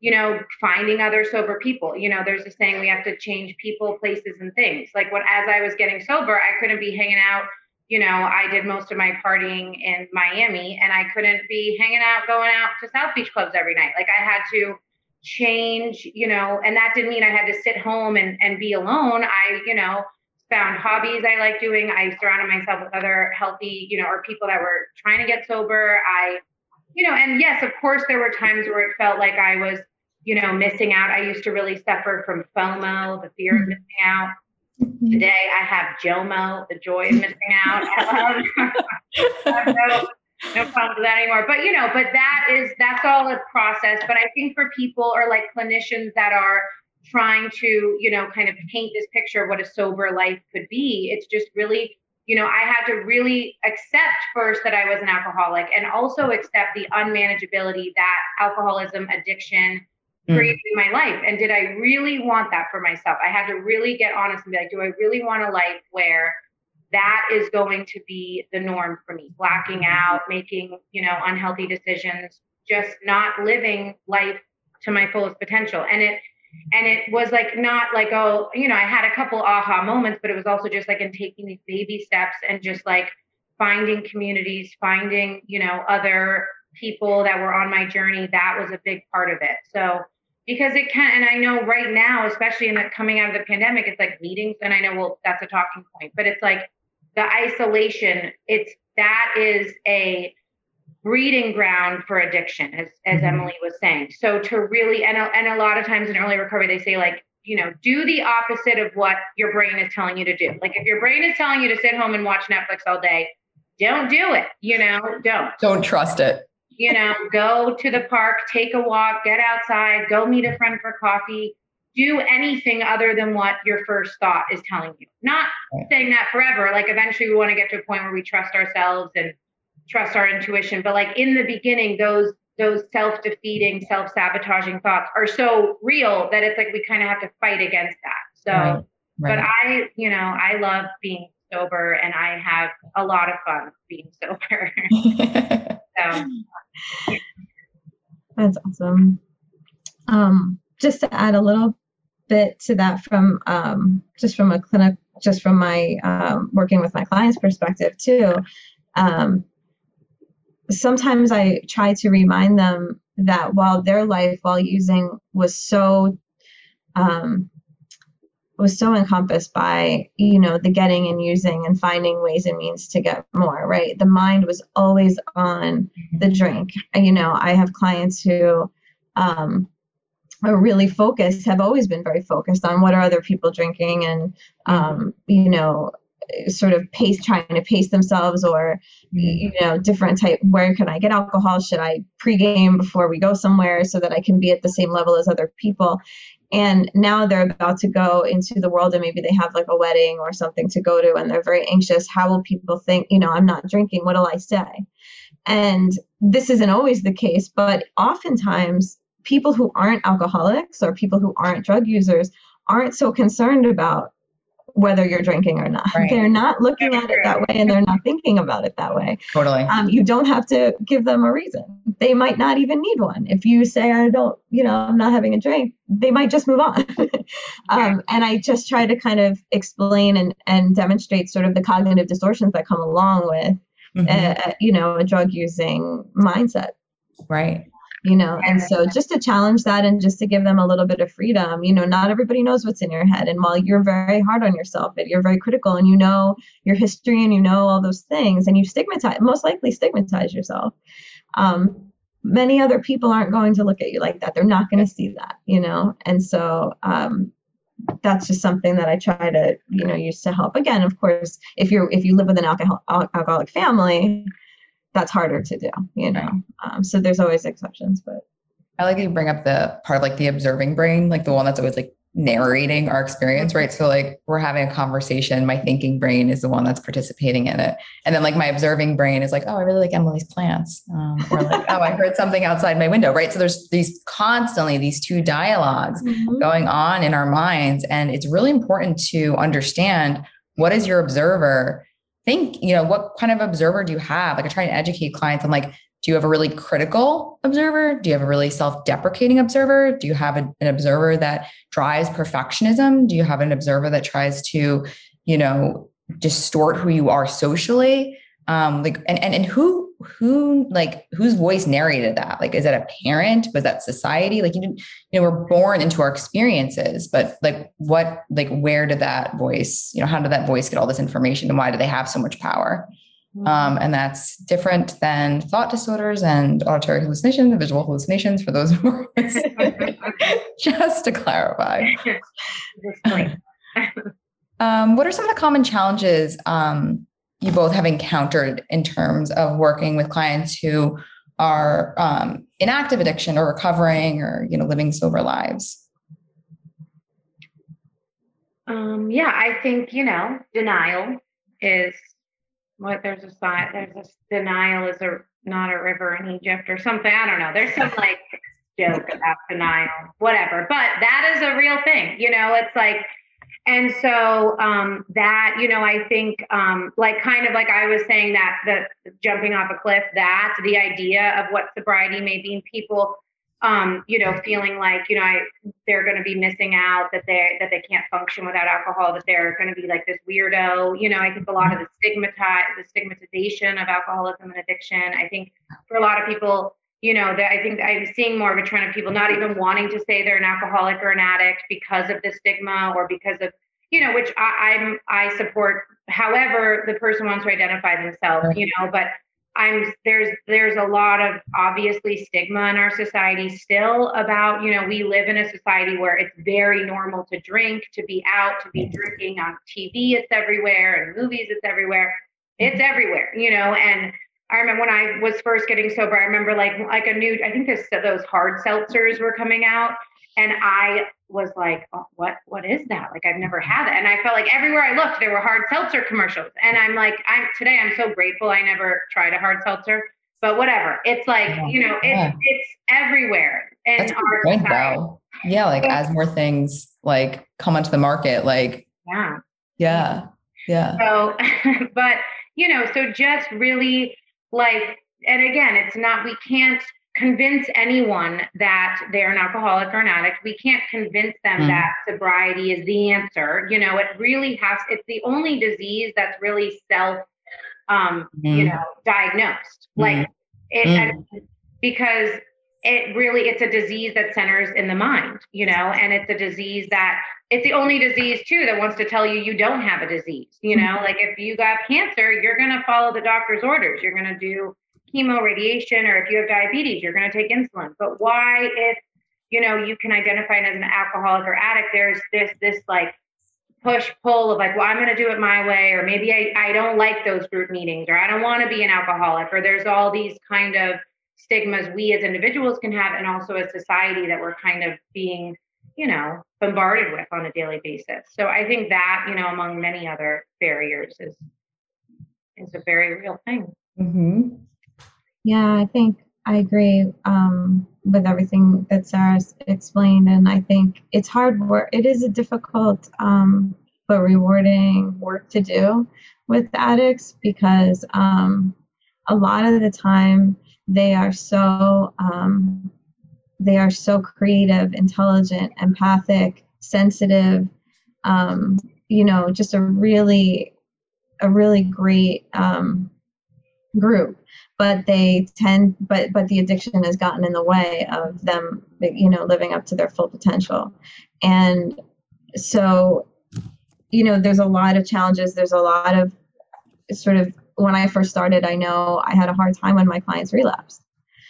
you know finding other sober people. You know there's a saying we have to change people places and things. Like when as i was getting sober i couldn't be hanging out you know i did most of my partying in miami and i couldn't be hanging out going out to south beach clubs every night. Like i had to change, you know, and that didn't mean I had to sit home and, and be alone. I, you know, found hobbies I like doing. I surrounded myself with other healthy, you know, or people that were trying to get sober. I, you know, and yes, of course, there were times where it felt like I was, you know, missing out. I used to really suffer from FOMO, the fear of missing out. Mm-hmm. Today I have JOMO, the joy of missing out. I love, no problem with that anymore. But you know, but that is that's all a process. But I think for people or like clinicians that are trying to, you know, kind of paint this picture of what a sober life could be, it's just really, you know, I had to really accept first that I was an alcoholic and also accept the unmanageability that alcoholism, addiction mm. created in my life. And did I really want that for myself? I had to really get honest and be like, do I really want a life where that is going to be the norm for me. Blacking mm-hmm. out making you know unhealthy decisions just not living life to my fullest potential. And it and it was like not like oh you know i had a couple aha moments but it was also just like in taking these baby steps and just like finding communities finding you know other people that were on my journey that was a big part of it. So because it can and i know right now especially in the coming out of the pandemic it's like meetings and i know well that's a talking point but it's like the isolation, it's that is a breeding ground for addiction, as, as mm-hmm. Emily was saying. So to really, and a, and a lot of times in early recovery, they say like, you know, do the opposite of what your brain is telling you to do. Like if your brain is telling you to sit home and watch Netflix all day, don't do it. You know, don't. Don't trust it. You know, go to the park, take a walk, get outside, go meet a friend for coffee do anything other than what your first thought is telling you. Not saying that forever. Like eventually we want to get to a point where we trust ourselves and trust our intuition. But like in the beginning, those those self-defeating, self-sabotaging thoughts are so real that it's like we kind of have to fight against that. So right. Right. but I, you know, I love being sober and I have a lot of fun being sober. so that's awesome. Um, just to add a little bit to that from um, just from a clinic, just from my um, working with my clients' perspective too. Um, sometimes I try to remind them that while their life while using was so um, was so encompassed by you know the getting and using and finding ways and means to get more right the mind was always on the drink you know i have clients who um, are really focused have always been very focused on what are other people drinking and um, you know sort of pace trying to pace themselves or Mm-hmm. you know different type where can i get alcohol? Should i pregame before we go somewhere so that i can be at the same level as other people? And now they're about to go into the world and maybe they have like a wedding or something to go to and they're very anxious how will people think you know i'm not drinking what'll i say? And this isn't always the case but oftentimes people who aren't alcoholics or people who aren't drug users aren't so concerned about whether you're drinking or not. Right. They're not looking at it that way and they're not thinking about it that way. Totally. Um, you don't have to give them a reason. They might not even need one. If you say, I don't, you know, I'm not having a drink, they might just move on. um, and I just try to kind of explain and, and demonstrate sort of the cognitive distortions that come along with, Mhm. uh, you know, a drug using mindset right. You know and so just to challenge that and just to give them a little bit of freedom you know not everybody knows what's in your head. And while you're very hard on yourself and you're very critical and you know your history and you know all those things and you stigmatize most likely stigmatize yourself um, many other people aren't going to look at you like that. They're not going to see that you know? And so um, that's just something that I try to, you know, use to help. Again, of course, if you're if you live with an alcohol alcoholic family, that's harder to do, you know. Um, so there's always exceptions, but I like you bring up the part of like the observing brain, like the one that's always like narrating our experience, right? So like we're having a conversation, my thinking brain is the one that's participating in it. And then like my observing brain is like, oh, I really like Emily's plants. Um, or like, oh, I heard something outside my window, right? So there's these constantly these two dialogues going on in our minds. And it's really important to understand what is your observer think, you know, what kind of observer do you have? Like I try to educate clients. I'm like, do you have a really critical observer? Do you have a really self deprecating observer? Do you have a, an observer that drives perfectionism? Do you have an observer that tries to, you know, distort who you are socially? Um, like, and, and, and who, who, like, whose voice narrated that? Like, is that a parent? Was that society? Like, you didn't, you know, we're born into our experiences, but like, what, like, where did that voice, you know, how did that voice get all this information and why do they have so much power? Um, and that's different than thought disorders and auditory hallucinations and visual hallucinations for those who are just to clarify. um, what are some of the common challenges um, you both have encountered in terms of working with clients who are um, in active addiction or recovering or you know living sober lives? Um, yeah, I think you know denial is what there's a sign there's a denial is a not a river in Egypt or something. I don't know. There's some like joke about denial, whatever. But that is a real thing. You know, it's like and so um, that you know i think um, like kind of like i was saying that the jumping off a cliff that the idea of what sobriety may mean people um, you know feeling like you know I, they're going to be missing out that they that they can't function without alcohol that they're going to be like this weirdo. You know i think a lot of the stigmatize the stigmatization of alcoholism and addiction i think for a lot of people you know that i think i'm seeing more of a trend of people not even wanting to say they're an alcoholic or an addict because of the stigma or because of you know which I, i'm i support however the person wants to identify themselves you know but i'm there's there's a lot of obviously stigma in our society still about you know we live in a society where it's very normal to drink to be out to be drinking on tv it's everywhere and movies it's everywhere. It's everywhere you know and I remember when I was first getting sober, I remember like like a new I think this, those hard seltzers were coming out and I was like, oh, what what is that? Like I've never had it. And I felt like everywhere I looked there were hard seltzer commercials. And I'm like I'm today I'm so grateful I never tried a hard seltzer. But whatever. It's like, Yeah. you know, it's Yeah. it's everywhere. And That's good point, though. Yeah, like as more things like come onto the market, like Yeah. yeah, yeah, So, but you know, so just really like, and again, it's not, we can't convince anyone that they're an alcoholic or an addict. We can't convince them Mm. that sobriety is the answer. You know, it really has, it's the only disease that's really self, um, you Mhm. know, diagnosed. Mm. Like it, Mm. because it really, it's a disease that centers in the mind, you know, and it's a disease that it's the only disease too that wants to tell you you don't have a disease you know? Mm-hmm. Like if you got cancer you're going to follow the doctor's orders. You're going to do chemo radiation or if you have diabetes you're going to take insulin. But why if you know you can identify as an alcoholic or addict there's this this like push pull of like, well, I'm going to do it my way, or maybe I, I don't like those group meetings, or I don't want to be an alcoholic, or there's all these kind of stigmas we as individuals can have, and also as society that we're kind of being, you know, bombarded with on a daily basis. So I think that, you know, among many other barriers is is a very real thing. Mm-hmm. Yeah, I think I agree um, with everything that Sara's explained, and I think it's hard work. It is a difficult um, but rewarding work to do with addicts because um, a lot of the time they are so um, they are so creative, intelligent, empathic, sensitive. Um, you know, just a really a really great um, group. But they tend but but the addiction has gotten in the way of them you know living up to their full potential. And so you know there's a lot of challenges. There's a lot of sort of when i first started i know i had a hard time when my clients relapsed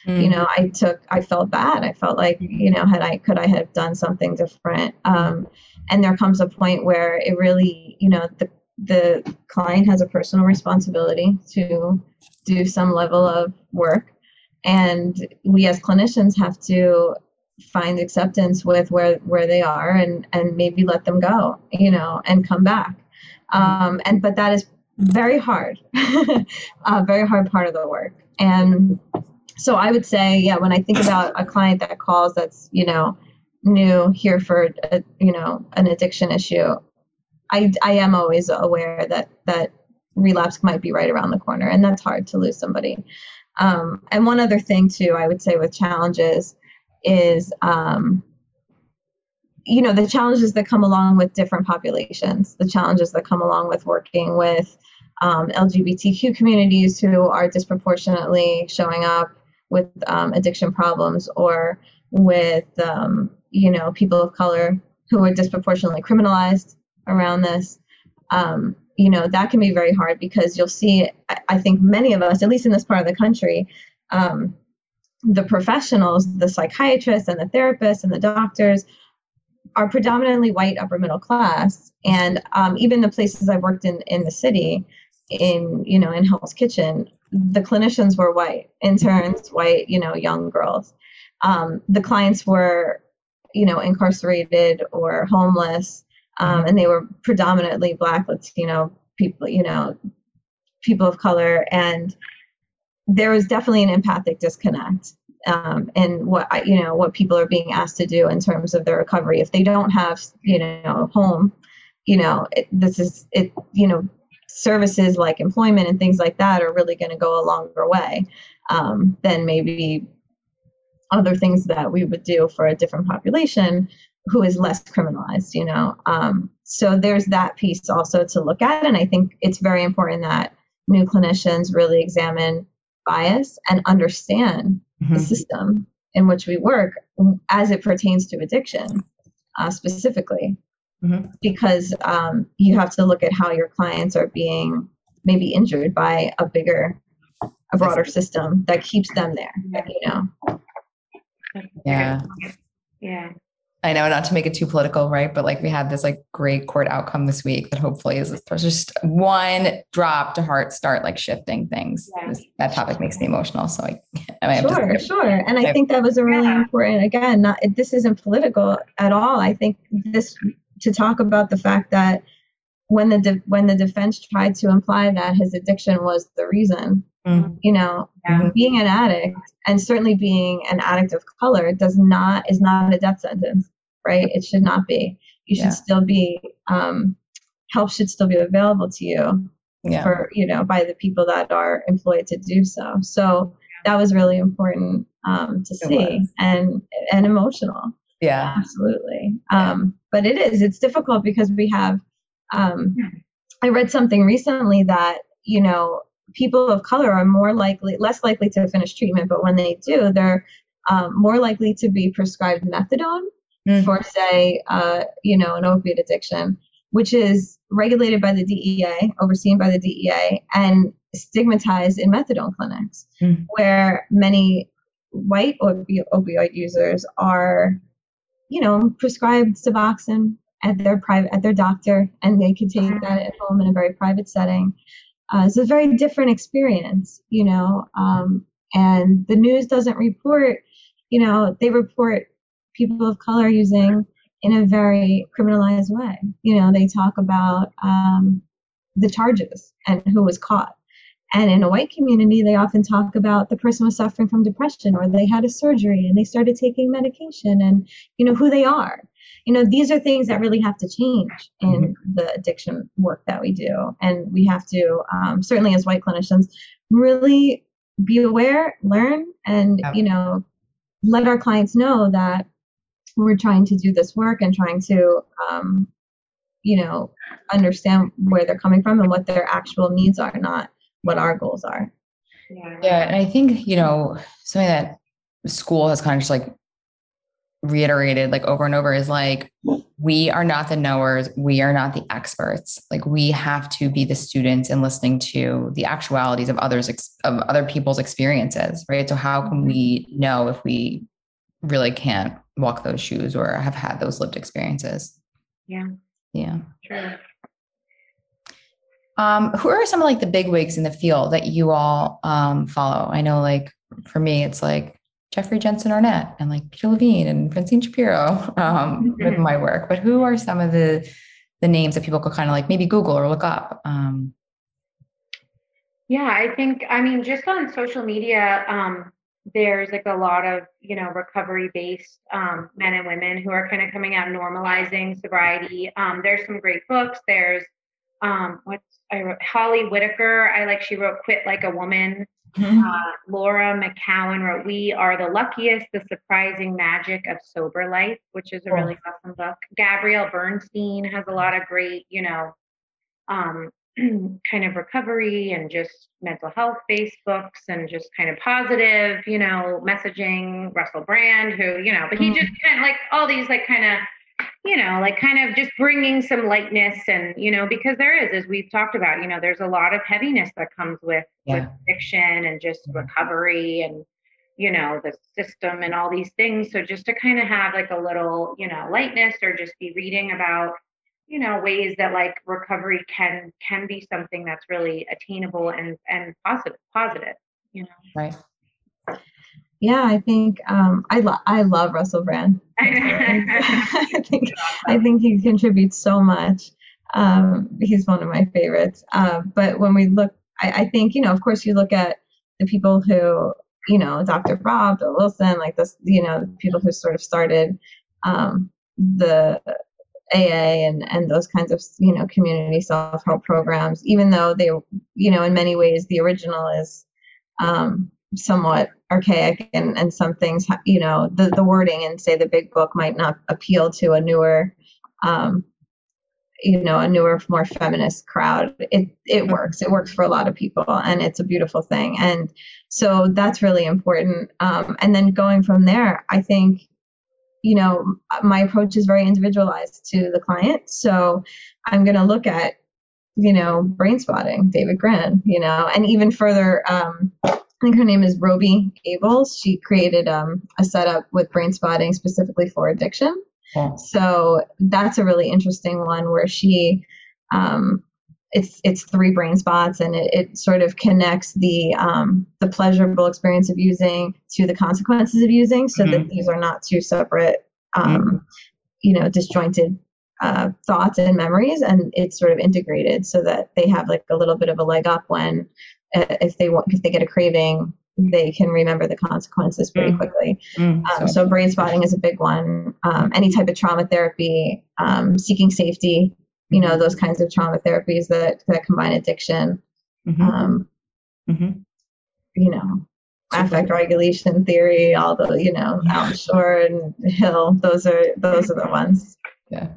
mm-hmm. you know i took i felt bad. I felt like you know had i could i have done something different? Um, and there comes a point where it really you know the the client has a personal responsibility to do some level of work. And we as clinicians have to find acceptance with where where they are and and maybe let them go you know and come back. Um, and but that is very hard a very hard part of the work. And so i would say yeah when i think about a client that calls that's you know new here for a, you know an addiction issue I, I am always aware that that relapse might be right around the corner, and that's hard to lose somebody. Um, and one other thing too, I would say with challenges is, um, you know, the challenges that come along with different populations, the challenges that come along with working with um, LGBTQ communities who are disproportionately showing up with um, addiction problems, or with um, you know people of color who are disproportionately criminalized around this, um, you know, that can be very hard because you'll see, I, I, think many of us, at least in this part of the country, um, the professionals, the psychiatrists and the therapists and the doctors are predominantly white upper middle class. And um, even the places I've worked in in the city, in, you know, in Hell's Kitchen, the clinicians were white, interns, white, you know, young girls. Um, the clients were, you know, incarcerated or homeless um, and they were predominantly Black, Latino people, you know, people of color, and there was definitely an empathic disconnect um, in what you know what people are being asked to do in terms of their recovery. If they don't have, you know, home, you know, it, this is it, you know, services like employment and things like that are really going to go a longer way um, than maybe other things that we would do for a different population who is less criminalized you know um, so there's that piece also to look at and i think it's very important that new clinicians really examine bias and understand mm-hmm. the system in which we work as it pertains to addiction uh, specifically mm-hmm. because um, you have to look at how your clients are being maybe injured by a bigger a broader system that keeps them there you know yeah yeah I know not to make it too political, right? But like we had this like great court outcome this week that hopefully is just one drop to heart start like shifting things. Yeah. That topic makes me emotional. So I, I sure, to, sure. And I, I think that was a really yeah. important, again, not, this isn't political at all. I think this to talk about the fact that when the, de- when the defense tried to imply that his addiction was the reason, mm-hmm. you know, yeah. being an addict and certainly being an addict of color does not is not a death sentence right it should not be you should yeah. still be um, help should still be available to you yeah. for you know by the people that are employed to do so so that was really important um, to see and and emotional yeah absolutely um, but it is it's difficult because we have um, i read something recently that you know people of color are more likely, less likely to finish treatment, but when they do, they're um, more likely to be prescribed methadone mm-hmm. for, say, uh, you know, an opiate addiction, which is regulated by the DEA, overseen by the DEA, and stigmatized in methadone clinics, mm-hmm. where many white opi- opioid users are, you know, prescribed Suboxone at their private at their doctor and they could take that at home in a very private setting. Uh, it's a very different experience you know um, and the news doesn't report you know they report people of color using in a very criminalized way. You know they talk about um, the charges and who was caught and in a white community, they often talk about the person was suffering from depression or they had a surgery and they started taking medication and, you know, who they are. You know, these are things that really have to change in mm-hmm. the addiction work that we do. And we have to, um, certainly as white clinicians, really be aware, learn, and, you know, let our clients know that we're trying to do this work and trying to, um, you know, understand where they're coming from and what their actual needs are, not what our goals are. Yeah. yeah. And I think, you know, something that school has kind of just like reiterated like over and over is like, we are not the knowers. We are not the experts. Like we have to be the students and listening to the actualities of others, of other people's experiences. Right. So how can we mm-hmm. know if we really can't walk those shoes or have had those lived experiences? Yeah. Yeah. True. Um, who are some of like the big wigs in the field that you all um, follow? I know, like for me, it's like Jeffrey Jensen Arnett and like Peter Levine and Francine Shapiro um, with mm-hmm. my work. But who are some of the the names that people could kind of like maybe Google or look up? Um, yeah, I think I mean just on social media, um, there's like a lot of you know recovery based um, men and women who are kind of coming out normalizing sobriety. Um, there's some great books. There's um, what's I wrote Holly Whitaker. I like she wrote Quit Like a Woman. Mm-hmm. Uh, Laura McKowen wrote We Are the Luckiest, The Surprising Magic of Sober Life, which is a really oh. awesome book. Gabrielle Bernstein has a lot of great, you know, um, kind of recovery and just mental health based books and just kind of positive, you know, messaging. Russell Brand, who, you know, but he mm-hmm. just kind of like all these like kind of you know, like kind of just bringing some lightness and, you know, because there is, as we've talked about, you know, there's a lot of heaviness that comes with, yeah. with addiction and just recovery and, you know, the system and all these things. So just to kind of have like a little, you know, lightness or just be reading about, you know, ways that like recovery can can be something that's really attainable and and positive positive, you know. Right yeah, I think um, I love I love Russell Brand. I think I think he contributes so much. Um, he's one of my favorites. Uh, but when we look, I, I, think you know, of course, you look at the people who you know, Dr. Bob, Bill Wilson, like this, you know, the people who sort of started um, the AA and and those kinds of you know community self help programs. Even though they, you know, in many ways, the original is um, somewhat archaic and, and some things you know the, the wording and say the big book might not appeal to a newer um, you know a newer more feminist crowd. It it works. It works for a lot of people and it's a beautiful thing. And so that's really important. Um, and then going from there i think you know my approach is very individualized to the client. So i'm going to look at you know brain spotting David Grand you know and even further um, I think her name is Roby Abels. She created um, a setup with brain spotting specifically for addiction. Yeah. So that's a really interesting one where she, um, it's it's three brain spots and it, it sort of connects the um, the pleasurable experience of using to the consequences of using, so mm-hmm. that these are not two separate, um, mm-hmm. you know, disjointed uh, thoughts and memories, and it's sort of integrated so that they have like a little bit of a leg up when if they want if they get a craving they can remember the consequences pretty mm. quickly mm, um, so brain spotting is a big one um, any type of trauma therapy um, seeking safety you know those kinds of trauma therapies that that combine addiction mm-hmm. Um, mm-hmm. you know Super. affect regulation theory all the you know yeah. Schore and hill those are those are the ones yeah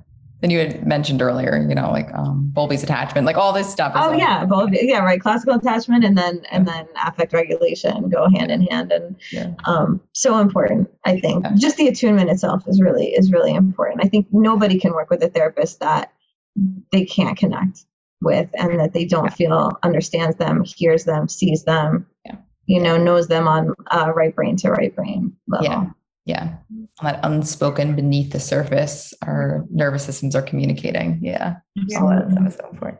then you had mentioned earlier, you know, like um, Bowlby's attachment, like all this stuff. oh like, yeah, Bowlby, yeah, right. Classical attachment and then and then affect regulation go hand in hand, and yeah. um, so important. I think yeah. just the attunement itself is really is really important. I think nobody can work with a therapist that they can't connect with, and that they don't feel understands them, hears them, sees them, yeah. you know, knows them on uh, right brain to right brain level. Yeah. that unspoken beneath the surface, our nervous systems are communicating. Yeah, Yeah. all that stuff is so important.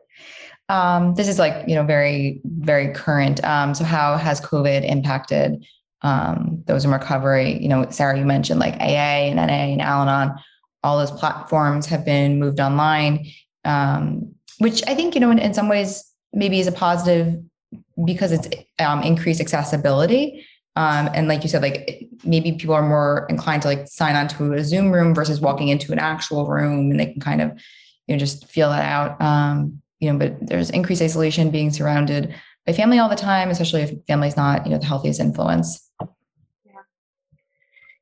Um, this is like you know very very current. Um, so how has COVID impacted um, those in recovery? You know, Sara, you mentioned like AA and NA and Al-Anon. All those platforms have been moved online, um, which I think you know in, in some ways maybe is a positive because it's um, increased accessibility. Um, and like you said, like maybe people are more inclined to like sign on to a Zoom room versus walking into an actual room, and they can kind of you know just feel that out. Um, you know, but there's increased isolation, being surrounded by family all the time, especially if family's not you know the healthiest influence.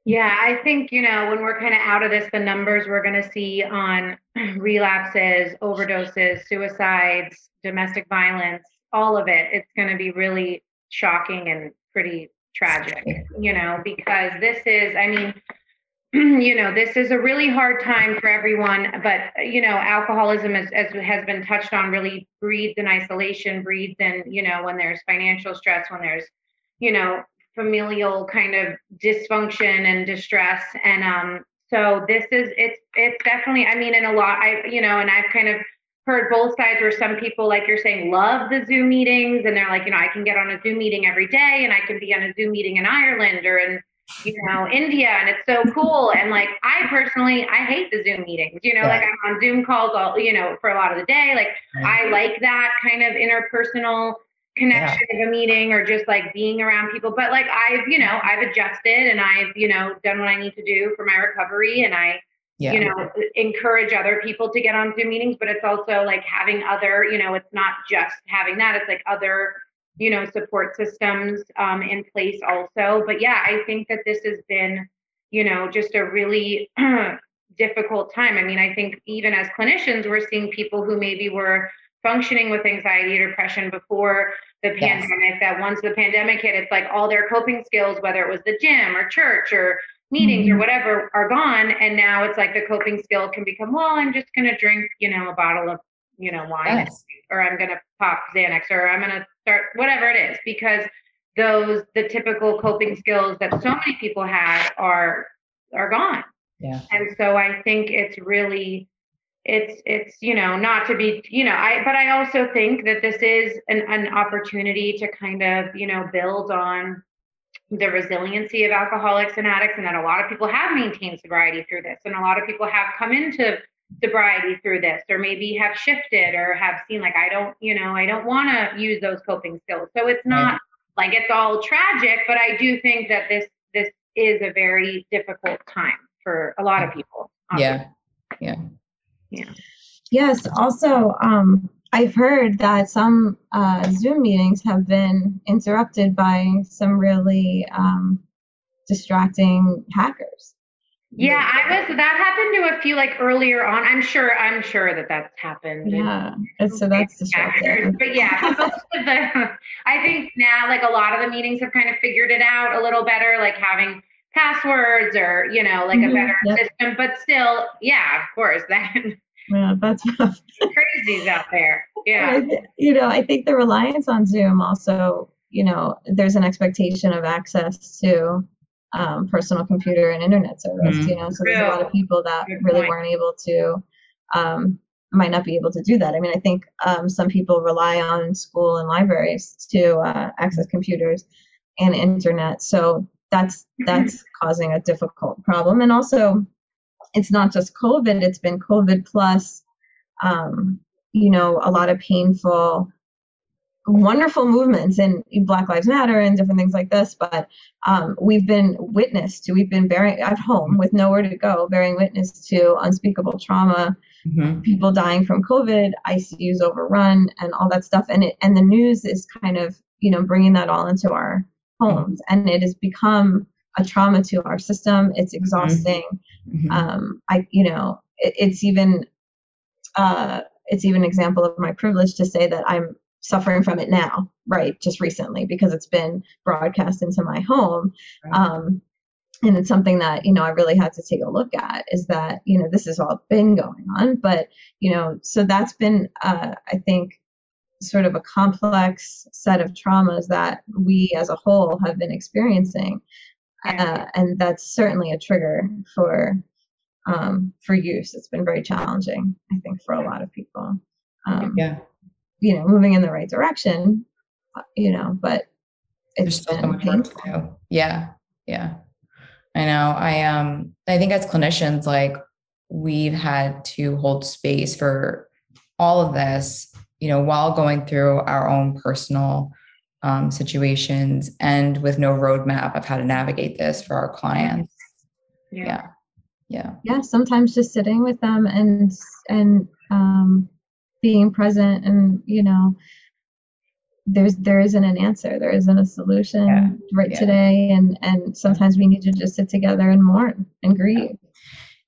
Yeah, I think, you know, when we're kind of out of this, the numbers we're going to see on relapses, overdoses, suicides, domestic violence, all of it, it's going to be really shocking and pretty tragic, you know, because this is, I mean, you know, this is a really hard time for everyone, but, you know, alcoholism, is, as has been touched on, really breeds in isolation, breeds in, you know, when there's financial stress, when there's, you know, familial kind of dysfunction and distress. And um so this is it's it's definitely i mean in a lot i you know and i've kind of heard both sides where some people like you're saying love the zoom meetings and they're like you know i can get on a zoom meeting every day and i can be on a zoom meeting in ireland or in you know india and it's so cool. And like i personally i hate the zoom meetings you know Yeah. like i'm on zoom calls all you know for a lot of the day. Like i like that kind of interpersonal connection of a meeting or just like being around people. But like i've you know i've adjusted and i've you know done what i need to do for my recovery and i Yeah. you know encourage other people to get on zoom meetings but it's also like having other you know it's not just having that it's like other you know support systems um, in place also but yeah i think that this has been you know just a really difficult time i mean i think even as clinicians we're seeing people who maybe were functioning with anxiety or depression before the Yes. pandemic that once the pandemic hit it's like all their coping skills whether it was the gym or church or meetings or Mhm. whatever are gone and now it's like the coping skill can become well i'm just going to drink you know a bottle of you know wine Yes. or i'm going to pop xanax or i'm going to start whatever it is because those the typical coping skills that so many people have are are gone Yeah. and so i think it's really it's it's you know not to be you know i but i also think that this is an, an opportunity to kind of you know build on the resiliency of alcoholics and addicts and that a lot of people have maintained sobriety through this and a lot of people have come into sobriety through this or maybe have shifted or have seen like i don't you know i don't want to use those coping skills so it's not like it's all tragic but i do think that this this is a very difficult time for a lot of people Yeah. Yeah. Yeah. Yes. Also, um, I've heard that some uh, Zoom meetings have been interrupted by some really um, distracting hackers. Yeah, I was. That happened to a few like earlier on. I'm sure. I'm sure that that's happened. Yeah. And so that's disruptive. But yeah, most of the. I think now, like a lot of the meetings have kind of figured it out a little better, like having passwords or you know, like Mhm, a better yep. system. But still, yeah, of course, that Yeah, that's rough. crazies out there. Yeah. I you know, I think the reliance on Zoom also, you know, there's an expectation of access to um, personal computer and internet service, Mhm. you know, so there's a lot of people that Good really point. weren't able to, um, might not be able to do that. I mean, I think um, some people rely on school and libraries to uh, access computers and internet. So that's that's causing a difficult problem. And also, it's not just COVID; it's been COVID plus, um, you know, a lot of painful, wonderful movements in Black Lives Matter and different things like this. But um, we've been witness to, we've been bearing at home with nowhere to go, bearing witness to unspeakable trauma, Mhm. people dying from COVID, ICUs overrun, and all that stuff. And it and the news is kind of you know bringing that all into our homes, and it has become a trauma to our system. It's exhausting. Mhm. Um, I you know it, it's even uh, it's even an example of my privilege to say that I'm suffering from it now, right? Just recently because it's been broadcast into my home. Right. Um, and it's something that you know i really had to take a look at is that you know this has all been going on but you know so that's been uh, i think sort of a complex set of traumas that we as a whole have been experiencing uh, and that's certainly a trigger for um, for use. It's been very challenging, I think, for a lot of people. Um, yeah. You know, moving in the right direction, uh, you know, but there's still so much work to do. Yeah. Yeah. I know. I um I think as clinicians, like we've had to hold space for all of this, you know, while going through our own personal um, situations and with no roadmap of how to navigate this for our clients. Yeah. yeah. Yeah. Yeah. Sometimes just sitting with them and and um, being present and you know there's there isn't an answer there isn't a solution yeah. right yeah. today and and sometimes we need to just sit together and mourn and grieve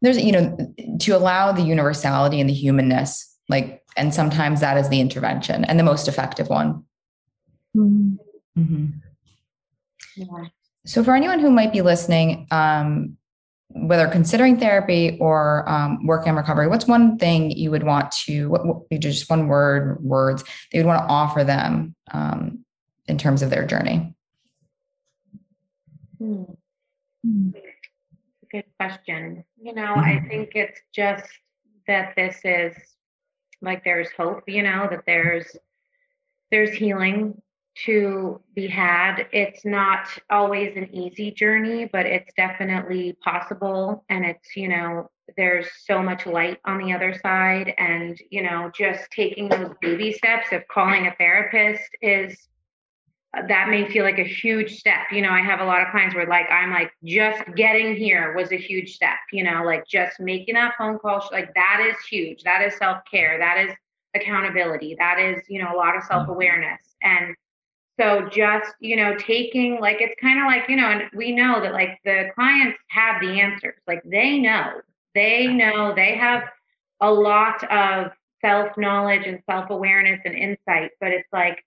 there's you know to allow the universality and the humanness like and sometimes that is the intervention and the most effective one mm-hmm. Mm-hmm. Yeah. so for anyone who might be listening um, whether considering therapy or um, working on recovery, what's one thing you would want to, what, what, just one word, words that you would want to offer them um, in terms of their journey? Hmm. Good question. You know, mm-hmm. I think it's just that this is like there's hope, you know, that there's there's healing to be had. It's not always an easy journey, but it's definitely possible. And it's, you know, there's so much light on the other side. And, you know, just taking those baby steps of calling a therapist is that may feel like a huge step. You know, I have a lot of clients where like I'm like just getting here was a huge step, you know, like just making that phone call like that is huge. That is self-care. That is accountability. That is, you know, a lot of mm-hmm. self-awareness. And so just, you know, taking like it's kind of like, you know, and we know that like the clients have the answers. Like they know. They know they have a lot of self-knowledge and self-awareness and insight, but it's like,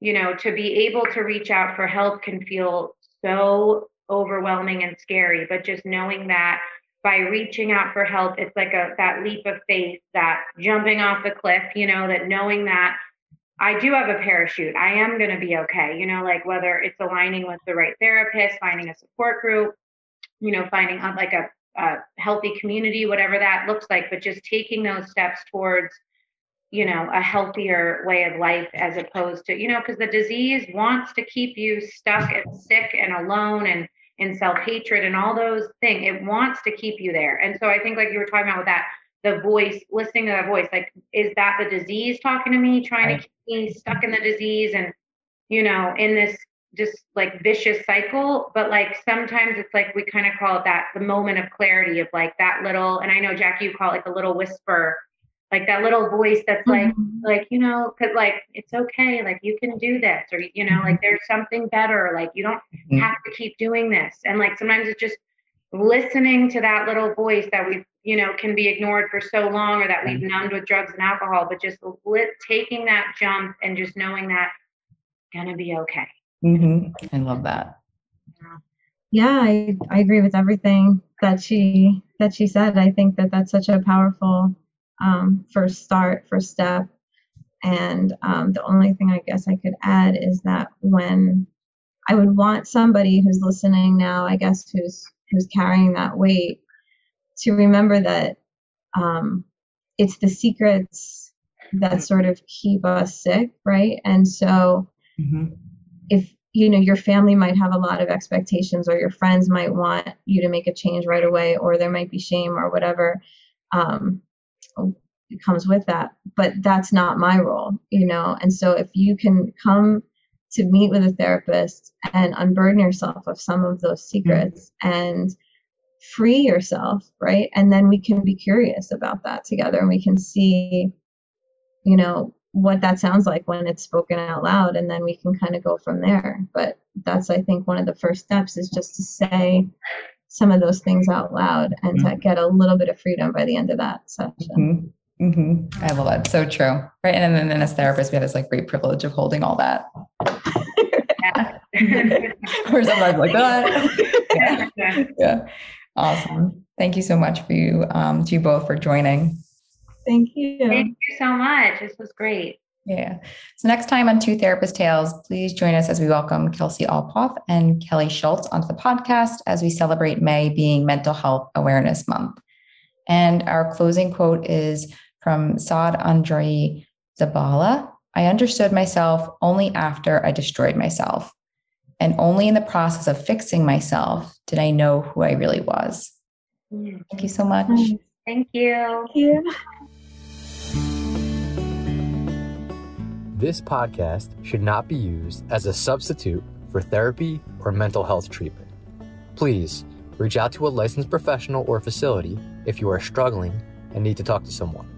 you know, to be able to reach out for help can feel so overwhelming and scary, but just knowing that by reaching out for help, it's like a that leap of faith, that jumping off the cliff, you know, that knowing that I do have a parachute. I am going to be okay. You know, like whether it's aligning with the right therapist, finding a support group, you know, finding uh, like a, a healthy community, whatever that looks like, but just taking those steps towards, you know, a healthier way of life as opposed to, you know, because the disease wants to keep you stuck and sick and alone and in self hatred and all those things. It wants to keep you there. And so I think, like you were talking about with that, the voice, listening to that voice, like, is that the disease talking to me, trying right. to keep me stuck in the disease and, you know, in this just like vicious cycle. But like sometimes it's like we kind of call it that the moment of clarity of like that little, and I know Jackie, you call it like the little whisper, like that little voice that's like, mm-hmm. like, you know, cause like it's okay, like you can do this, or you know, like there's something better, like you don't mm-hmm. have to keep doing this. And like sometimes it's just listening to that little voice that we you know can be ignored for so long or that we've mm-hmm. numbed with drugs and alcohol but just lit, taking that jump and just knowing that gonna be okay. Mm-hmm. i love that. Yeah I, I agree with everything that she that she said. I think that that's such a powerful um, first start first step. And um, the only thing i guess i could add is that when i would want somebody who's listening now i guess who's who's carrying that weight to remember that um, it's the secrets that sort of keep us sick, right? And so mm-hmm. if you know your family might have a lot of expectations or your friends might want you to make a change right away or there might be shame or whatever um, comes with that but that's not my role you know and so if you can come to meet with a therapist and unburden yourself of some of those secrets mm-hmm. and free yourself, right? And then we can be curious about that together and we can see, you know, what that sounds like when it's spoken out loud and then we can kind of go from there. But that's I think one of the first steps is just to say some of those things out loud and mm-hmm. to get a little bit of freedom by the end of that session. Mm-hmm. Mm-hmm. I love that. So true. Right. And then, then as therapists, we have this like great privilege of holding all that. or sometimes like that. yeah. yeah. Awesome. Thank you so much for you, um, to you both for joining. Thank you. Thank you so much. This was great. Yeah. So next time on Two Therapist Tales, please join us as we welcome Kelsey Alpoff and Kelly Schultz onto the podcast as we celebrate May being Mental Health Awareness Month. And our closing quote is from Sade Andria Zabala. I understood myself only after I destroyed myself. And only in the process of fixing myself did I know who I really was. Mm. Thank you so much. Mm. Thank you. Thank you. This podcast should not be used as a substitute for therapy or mental health treatment. Please reach out to a licensed professional or facility if you are struggling and need to talk to someone.